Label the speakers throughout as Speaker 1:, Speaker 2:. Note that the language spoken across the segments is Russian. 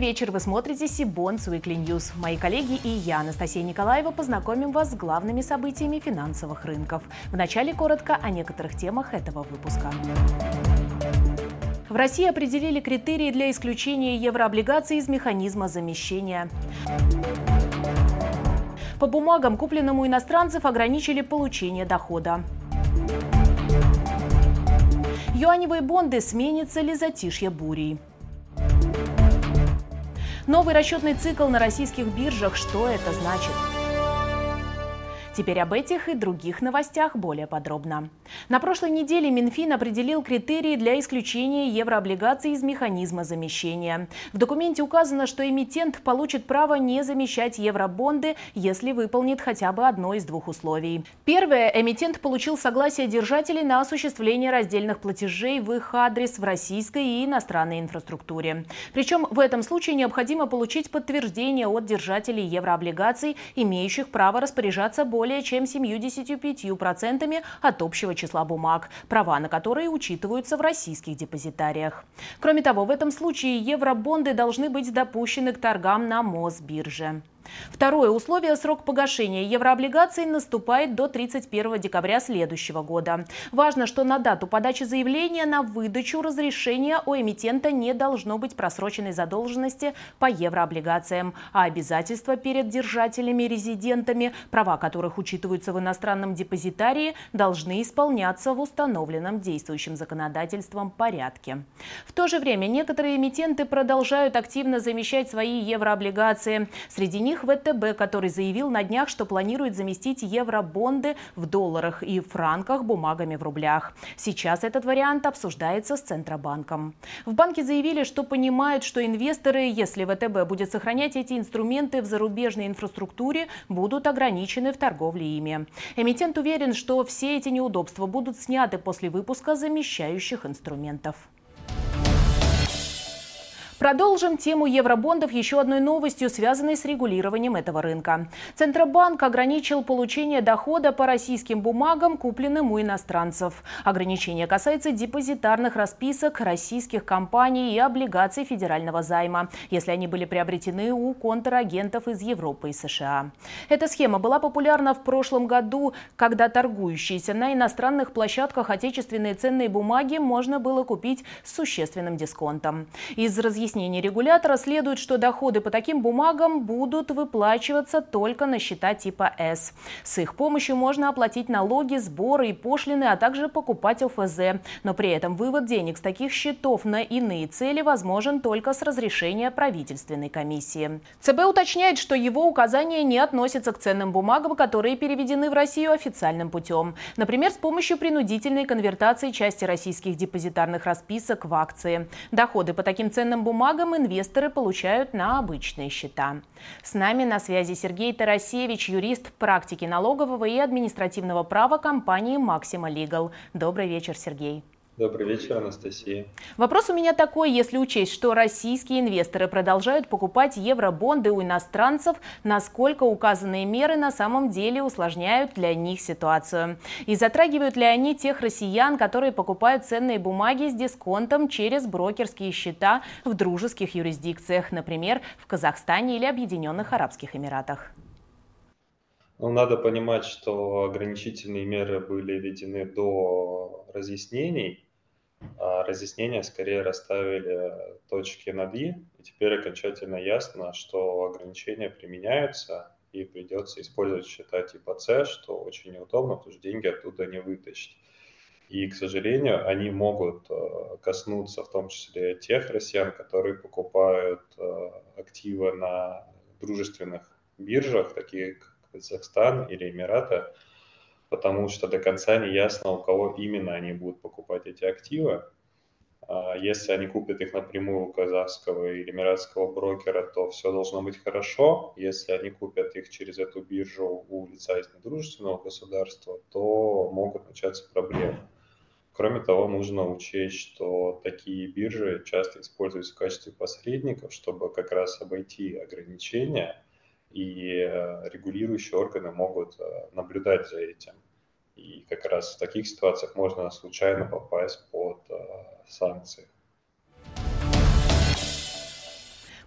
Speaker 1: вечер, вы смотрите Сибонс Weekly News. Мои коллеги и я, Анастасия Николаева, познакомим вас с главными событиями финансовых рынков. Вначале коротко о некоторых темах этого выпуска. В России определили критерии для исключения еврооблигаций из механизма замещения. По бумагам, купленным у иностранцев, ограничили получение дохода. Юаневые бонды сменятся ли затишье бурей? Новый расчетный цикл на российских биржах. Что это значит? Теперь об этих и других новостях более подробно. На прошлой неделе Минфин определил критерии для исключения еврооблигаций из механизма замещения. В документе указано, что эмитент получит право не замещать евробонды, если выполнит хотя бы одно из двух условий. Первое. Эмитент получил согласие держателей на осуществление раздельных платежей в их адрес в российской и иностранной инфраструктуре. Причем в этом случае необходимо получить подтверждение от держателей еврооблигаций, имеющих право распоряжаться более более чем 75% от общего числа бумаг, права на которые учитываются в российских депозитариях. Кроме того, в этом случае евробонды должны быть допущены к торгам на Мосбирже. Второе условие – срок погашения еврооблигаций наступает до 31 декабря следующего года. Важно, что на дату подачи заявления на выдачу разрешения у эмитента не должно быть просроченной задолженности по еврооблигациям, а обязательства перед держателями-резидентами, права которых учитываются в иностранном депозитарии, должны исполняться в установленном действующим законодательством порядке. В то же время некоторые эмитенты продолжают активно замещать свои еврооблигации. Среди них ВТБ, который заявил на днях, что планирует заместить евробонды в долларах и франках бумагами в рублях. Сейчас этот вариант обсуждается с Центробанком. В банке заявили, что понимают, что инвесторы, если ВТБ будет сохранять эти инструменты в зарубежной инфраструктуре, будут ограничены в торговле ими. Эмитент уверен, что все эти неудобства будут сняты после выпуска замещающих инструментов. Продолжим тему евробондов еще одной новостью, связанной с регулированием этого рынка. Центробанк ограничил получение дохода по российским бумагам, купленным у иностранцев. Ограничение касается депозитарных расписок российских компаний и облигаций федерального займа, если они были приобретены у контрагентов из Европы и США. Эта схема была популярна в прошлом году, когда торгующиеся на иностранных площадках отечественные ценные бумаги можно было купить с существенным дисконтом. Из разъяснений объяснений регулятора следует, что доходы по таким бумагам будут выплачиваться только на счета типа С. С их помощью можно оплатить налоги, сборы и пошлины, а также покупать ОФЗ. Но при этом вывод денег с таких счетов на иные цели возможен только с разрешения правительственной комиссии. ЦБ уточняет, что его указания не относятся к ценным бумагам, которые переведены в Россию официальным путем. Например, с помощью принудительной конвертации части российских депозитарных расписок в акции. Доходы по таким ценным бумагам бумагам инвесторы получают на обычные счета. С нами на связи Сергей Тарасевич, юрист практики налогового и административного права компании Maxima Legal. Добрый вечер, Сергей.
Speaker 2: Добрый вечер, Анастасия.
Speaker 1: Вопрос у меня такой, если учесть, что российские инвесторы продолжают покупать евробонды у иностранцев, насколько указанные меры на самом деле усложняют для них ситуацию? И затрагивают ли они тех россиян, которые покупают ценные бумаги с дисконтом через брокерские счета в дружеских юрисдикциях, например, в Казахстане или Объединенных Арабских Эмиратах?
Speaker 2: Ну, надо понимать, что ограничительные меры были введены до разъяснений, разъяснения скорее расставили точки над «и», и теперь окончательно ясно, что ограничения применяются, и придется использовать счета типа С, что очень неудобно, потому что деньги оттуда не вытащить. И, к сожалению, они могут э, коснуться в том числе тех россиян, которые покупают э, активы на дружественных биржах, такие как Казахстан или Эмираты, потому что до конца не ясно, у кого именно они будут покупать эти активы. А если они купят их напрямую у казахского или эмиратского брокера, то все должно быть хорошо. Если они купят их через эту биржу у лица из недружественного государства, то могут начаться проблемы. Кроме того, нужно учесть, что такие биржи часто используются в качестве посредников, чтобы как раз обойти ограничения и э, регулирующие органы могут э, наблюдать за этим. И как раз в таких ситуациях можно случайно попасть под э, санкции.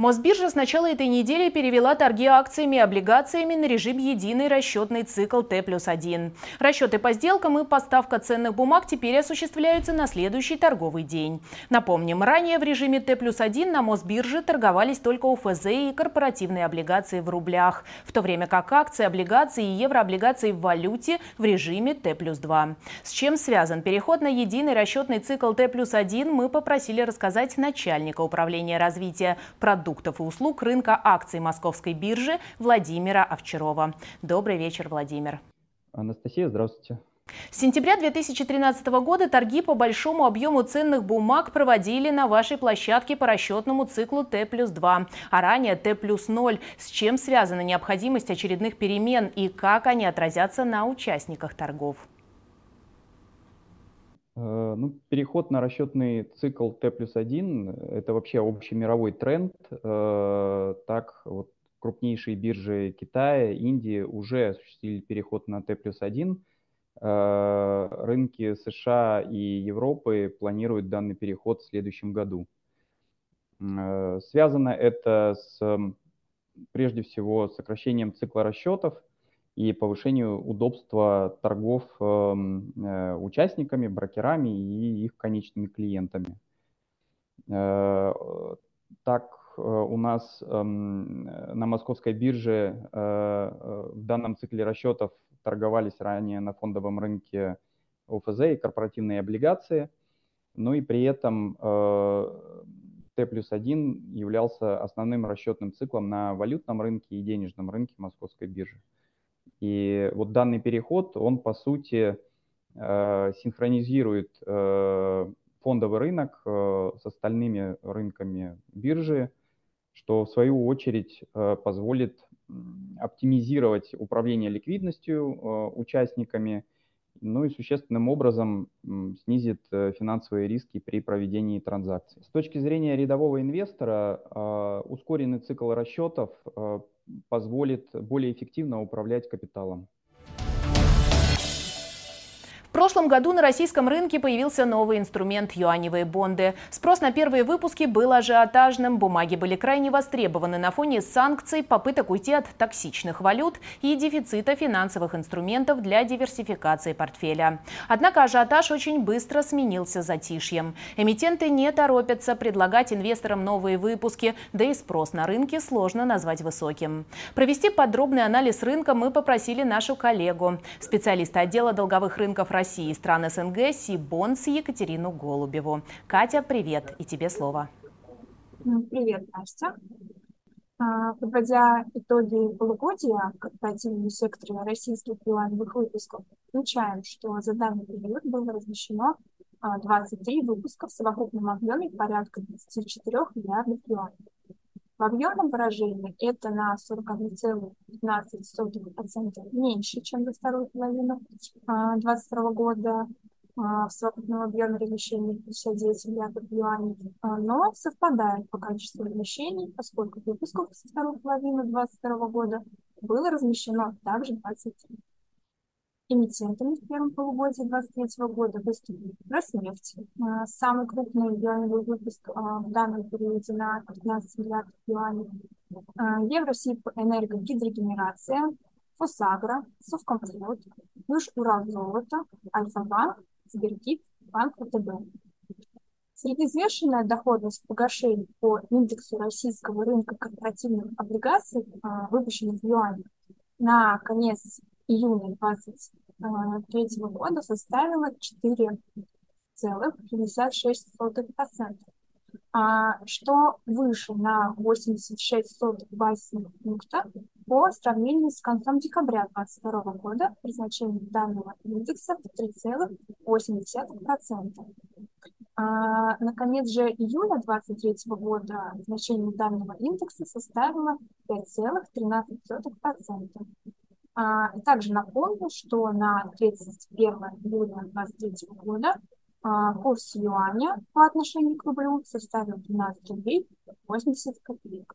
Speaker 1: Мосбиржа с начала этой недели перевела торги акциями и облигациями на режим единый расчетный цикл Т плюс 1. Расчеты по сделкам и поставка ценных бумаг теперь осуществляются на следующий торговый день. Напомним, ранее в режиме Т плюс 1 на Мосбирже торговались только УФЗ и корпоративные облигации в рублях, в то время как акции, облигации и еврооблигации в валюте в режиме Т плюс 2. С чем связан переход на единый расчетный цикл Т плюс 1, мы попросили рассказать начальника управления развития продуктов продуктов и услуг рынка акций Московской биржи Владимира Овчарова. Добрый вечер, Владимир.
Speaker 3: Анастасия, здравствуйте.
Speaker 1: С сентября 2013 года торги по большому объему ценных бумаг проводили на вашей площадке по расчетному циклу Т плюс 2, а ранее Т плюс 0. С чем связана необходимость очередных перемен и как они отразятся на участниках торгов?
Speaker 3: Э, ну, переход на расчетный цикл Т плюс 1 – это вообще общемировой тренд. Э, так, вот крупнейшие биржи Китая, Индии уже осуществили переход на Т плюс 1. Э, рынки США и Европы планируют данный переход в следующем году. Связано это с, прежде всего, сокращением цикла расчетов – и повышению удобства торгов эм, э, участниками, брокерами и их конечными клиентами. Э, так э, у нас эм, на московской бирже в данном цикле расчетов торговались ранее на фондовом рынке ОФЗ и корпоративные облигации, ну и при этом Т плюс 1 являлся основным расчетным циклом на валютном рынке и денежном рынке московской биржи. И вот данный переход, он по сути э, синхронизирует э, фондовый рынок э, с остальными рынками биржи, что в свою очередь позволит оптимизировать управление ликвидностью участниками, ну и существенным образом снизит финансовые риски при проведении транзакций. С точки зрения рядового инвестора, ускоренный цикл расчетов позволит более эффективно управлять капиталом.
Speaker 1: Прошлом году на российском рынке появился новый инструмент – юаневые бонды. Спрос на первые выпуски был ажиотажным, бумаги были крайне востребованы на фоне санкций, попыток уйти от токсичных валют и дефицита финансовых инструментов для диверсификации портфеля. Однако ажиотаж очень быстро сменился затишьем. Эмитенты не торопятся предлагать инвесторам новые выпуски, да и спрос на рынке сложно назвать высоким. Провести подробный анализ рынка мы попросили нашу коллегу, специалиста отдела долговых рынков России России и стран СНГ Сибонс Екатерину Голубеву. Катя, привет, и тебе слово.
Speaker 4: Привет, Настя. А, подводя итоги полугодия в корпоративном секторе российских юаневых выпусков, отмечаем, что за данный период было размещено 23 а, выпуска в совокупном объеме порядка 24 миллиардов юаней. В объемном выражении это на 41,15% меньше, чем за вторую половину 2022 года а, в совокупном объеме размещений 59 миллиардов юаней, а, но совпадает по количеству размещений, поскольку выпусков со второй половины 2022 года было размещено также 23 эмитентами в первом полугодии 2023 года выступили Роснефть. А, самый крупный юаневый выпуск а, в данном периоде на 15 миллиардов юаней. А, Евросип энерго гидрогенерация, Фосагра, Совкомфлот, Юж Уралзолото, Альфа-банк, Сберкит, Банк ВТБ. Среднеизвешенная доходность погашений по индексу российского рынка корпоративных облигаций, выпущенных в юанях, на конец июня 2023 года составила 4,56%, а, что выше на 86 базисных пункта по сравнению с концом декабря 2022 года при значении данного индекса в 3,8%. А, наконец же июля 2023 года значение данного индекса составило 5,13%. А, также напомню, что на 31 июля 2023 года а, курс юаня по отношению к рублю составил 12 рублей 80 копеек.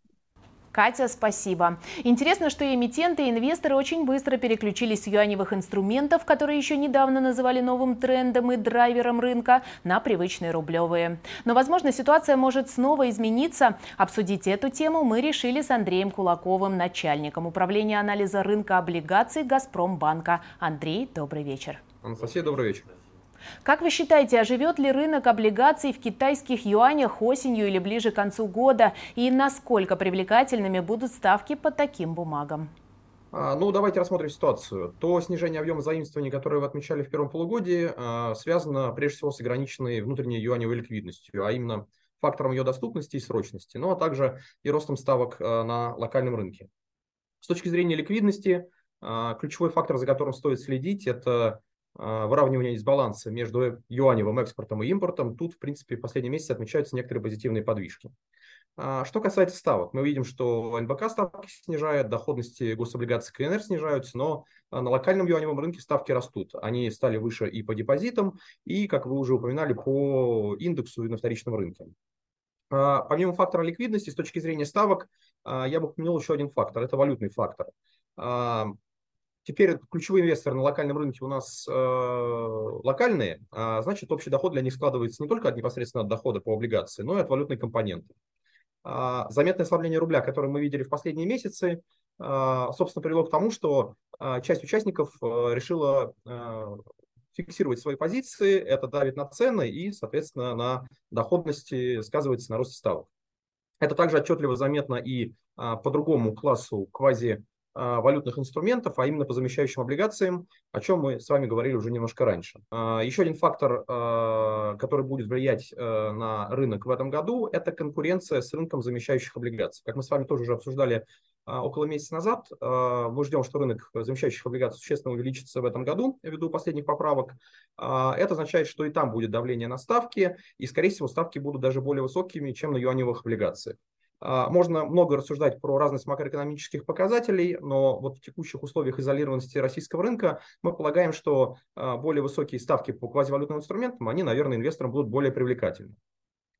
Speaker 1: Катя, спасибо. Интересно, что эмитенты и инвесторы очень быстро переключились с юаневых инструментов, которые еще недавно называли новым трендом и драйвером рынка, на привычные рублевые. Но, возможно, ситуация может снова измениться. Обсудить эту тему мы решили с Андреем Кулаковым, начальником управления анализа рынка облигаций «Газпромбанка». Андрей, добрый вечер.
Speaker 5: Анастасия, добрый вечер.
Speaker 1: Как вы считаете, оживет ли рынок облигаций в китайских юанях осенью или ближе к концу года? И насколько привлекательными будут ставки по таким бумагам?
Speaker 5: А, ну, давайте рассмотрим ситуацию. То снижение объема заимствований, которое вы отмечали в первом полугодии, а, связано прежде всего с ограниченной внутренней юаневой ликвидностью, а именно фактором ее доступности и срочности, ну а также и ростом ставок а, на локальном рынке. С точки зрения ликвидности, ключевой фактор, за которым стоит следить, это выравнивания дисбаланса между юаневым экспортом и импортом, тут, в принципе, в последние месяцы отмечаются некоторые позитивные подвижки. А, что касается ставок, мы видим, что НБК ставки снижает, доходности гособлигаций КНР снижаются, но а, на локальном юаневом рынке ставки растут. Они стали выше и по депозитам, и, как вы уже упоминали, по индексу и на вторичном рынке. Помимо фактора ликвидности, с точки зрения ставок, я бы упомянул еще один фактор – это валютный фактор. Теперь ключевые инвесторы на локальном рынке у нас э, локальные, а значит общий доход для них складывается не только от непосредственно от дохода по облигации, но и от валютной компоненты. А, заметное ослабление рубля, которое мы видели в последние месяцы, а, собственно, привело к тому, что а, часть участников а, решила а, фиксировать свои позиции, это давит на цены и, соответственно, на доходности сказывается на росте ставок. Это также отчетливо заметно и а, по другому классу квази валютных инструментов, а именно по замещающим облигациям, о чем мы с вами говорили уже немножко раньше. А, еще один фактор, а, который будет влиять на рынок в этом году, это конкуренция с рынком замещающих облигаций. Как мы с вами тоже уже обсуждали около месяца назад, мы ждем, что рынок замещающих облигаций существенно увеличится в этом году ввиду последних поправок. Это означает, что и там будет давление на ставки, и, скорее всего, ставки будут даже более высокими, чем на юаневых облигациях. А, можно много рассуждать про разность макроэкономических показателей, но вот в текущих условиях изолированности российского рынка мы полагаем, что а, более высокие ставки по квазивалютным инструментам, они, наверное, инвесторам будут более привлекательны.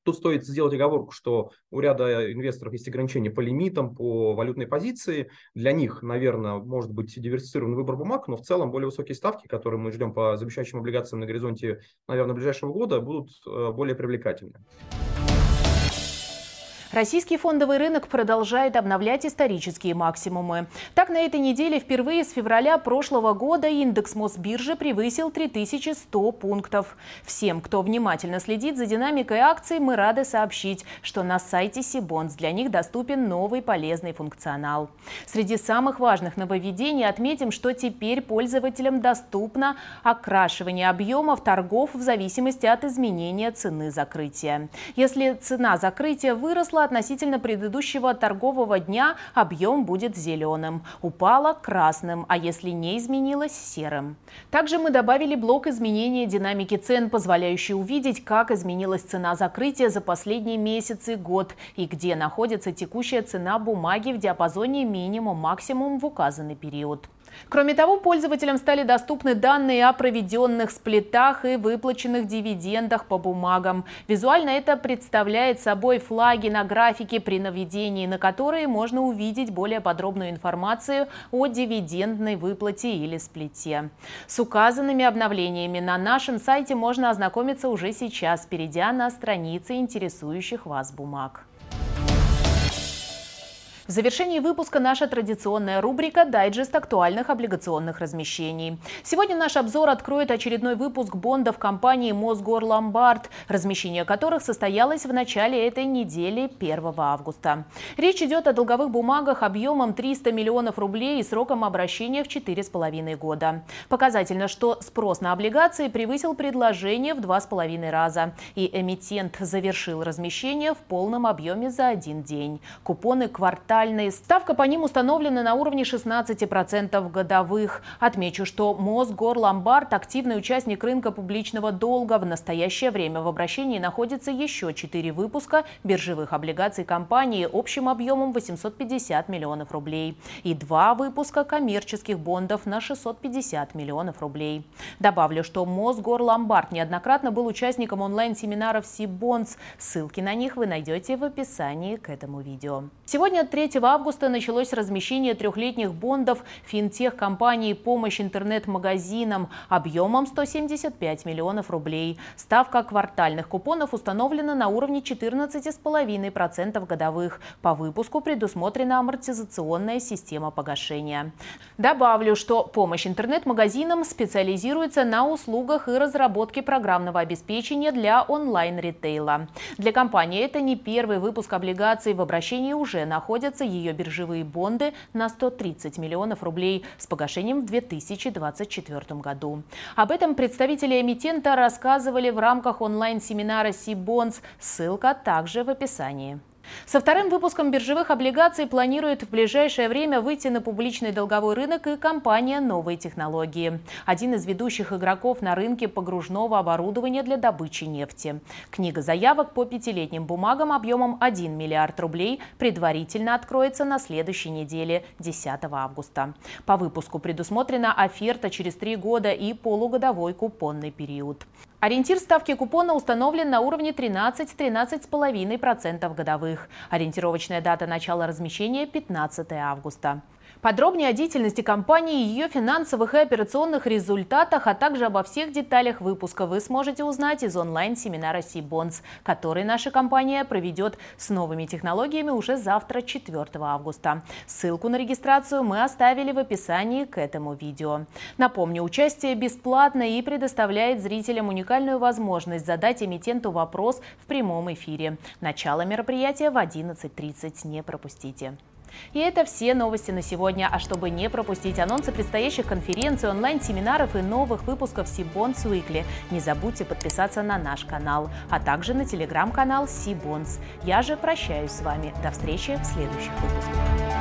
Speaker 5: Тут стоит сделать оговорку, что у ряда инвесторов есть ограничения по лимитам, по валютной позиции. Для них, наверное, может быть диверсифицированный выбор бумаг, но в целом более высокие ставки, которые мы ждем по замещающим облигациям на горизонте, наверное, ближайшего года, будут э, более привлекательны.
Speaker 1: Российский фондовый рынок продолжает обновлять исторические максимумы. Так, на этой неделе впервые с февраля прошлого года индекс Мосбиржи превысил 3100 пунктов. Всем, кто внимательно следит за динамикой акций, мы рады сообщить, что на сайте Сибонс для них доступен новый полезный функционал. Среди самых важных нововведений отметим, что теперь пользователям доступно окрашивание объемов торгов в зависимости от изменения цены закрытия. Если цена закрытия выросла, относительно предыдущего торгового дня объем будет зеленым, упала красным, а если не изменилось – серым. Также мы добавили блок изменения динамики цен, позволяющий увидеть, как изменилась цена закрытия за последние месяцы, год и где находится текущая цена бумаги в диапазоне минимум-максимум в указанный период. Кроме того, пользователям стали доступны данные о проведенных сплитах и выплаченных дивидендах по бумагам. Визуально это представляет собой флаги на графике, при наведении на которые можно увидеть более подробную информацию о дивидендной выплате или сплите. С указанными обновлениями на нашем сайте можно ознакомиться уже сейчас, перейдя на страницы интересующих вас бумаг. В завершении выпуска наша традиционная рубрика «Дайджест актуальных облигационных размещений». Сегодня наш обзор откроет очередной выпуск бондов компании «Мосгорломбард», размещение которых состоялось в начале этой недели 1 августа. Речь идет о долговых бумагах объемом 300 миллионов рублей и сроком обращения в 4,5 года. Показательно, что спрос на облигации превысил предложение в 2,5 раза. И эмитент завершил размещение в полном объеме за один день. Купоны квартала капитальные. Ставка по ним установлена на уровне 16% годовых. Отмечу, что Мосгорломбард – активный участник рынка публичного долга. В настоящее время в обращении находится еще 4 выпуска биржевых облигаций компании общим объемом 850 миллионов рублей и два выпуска коммерческих бондов на 650 миллионов рублей. Добавлю, что Мосгорломбард неоднократно был участником онлайн-семинаров Сибонс. Ссылки на них вы найдете в описании к этому видео. Сегодня 3 23 августа началось размещение трехлетних бондов финтех-компании «Помощь интернет-магазинам» объемом 175 миллионов рублей. Ставка квартальных купонов установлена на уровне 14,5% годовых. По выпуску предусмотрена амортизационная система погашения. Добавлю, что «Помощь интернет-магазинам» специализируется на услугах и разработке программного обеспечения для онлайн-ритейла. Для компании это не первый выпуск облигаций. В обращении уже находятся ее биржевые бонды на 130 миллионов рублей с погашением в 2024 году. Об этом представители эмитента рассказывали в рамках онлайн-семинара «Си-Бонс». Ссылка также в описании. Со вторым выпуском биржевых облигаций планирует в ближайшее время выйти на публичный долговой рынок и компания «Новые технологии». Один из ведущих игроков на рынке погружного оборудования для добычи нефти. Книга заявок по пятилетним бумагам объемом 1 миллиард рублей предварительно откроется на следующей неделе, 10 августа. По выпуску предусмотрена оферта через три года и полугодовой купонный период. Ориентир ставки купона установлен на уровне 13-13,5% годовых. Ориентировочная дата начала размещения – 15 августа. Подробнее о деятельности компании, ее финансовых и операционных результатах, а также обо всех деталях выпуска вы сможете узнать из онлайн-семинара Сибонс, который наша компания проведет с новыми технологиями уже завтра, 4 августа. Ссылку на регистрацию мы оставили в описании к этому видео. Напомню, участие бесплатно и предоставляет зрителям уникальную возможность задать эмитенту вопрос в прямом эфире. Начало мероприятия в 11.30. Не пропустите. И это все новости на сегодня. А чтобы не пропустить анонсы предстоящих конференций, онлайн-семинаров и новых выпусков Сибонс Weekly, не забудьте подписаться на наш канал, а также на телеграм-канал Сибонс. Я же прощаюсь с вами. До встречи в следующих выпусках.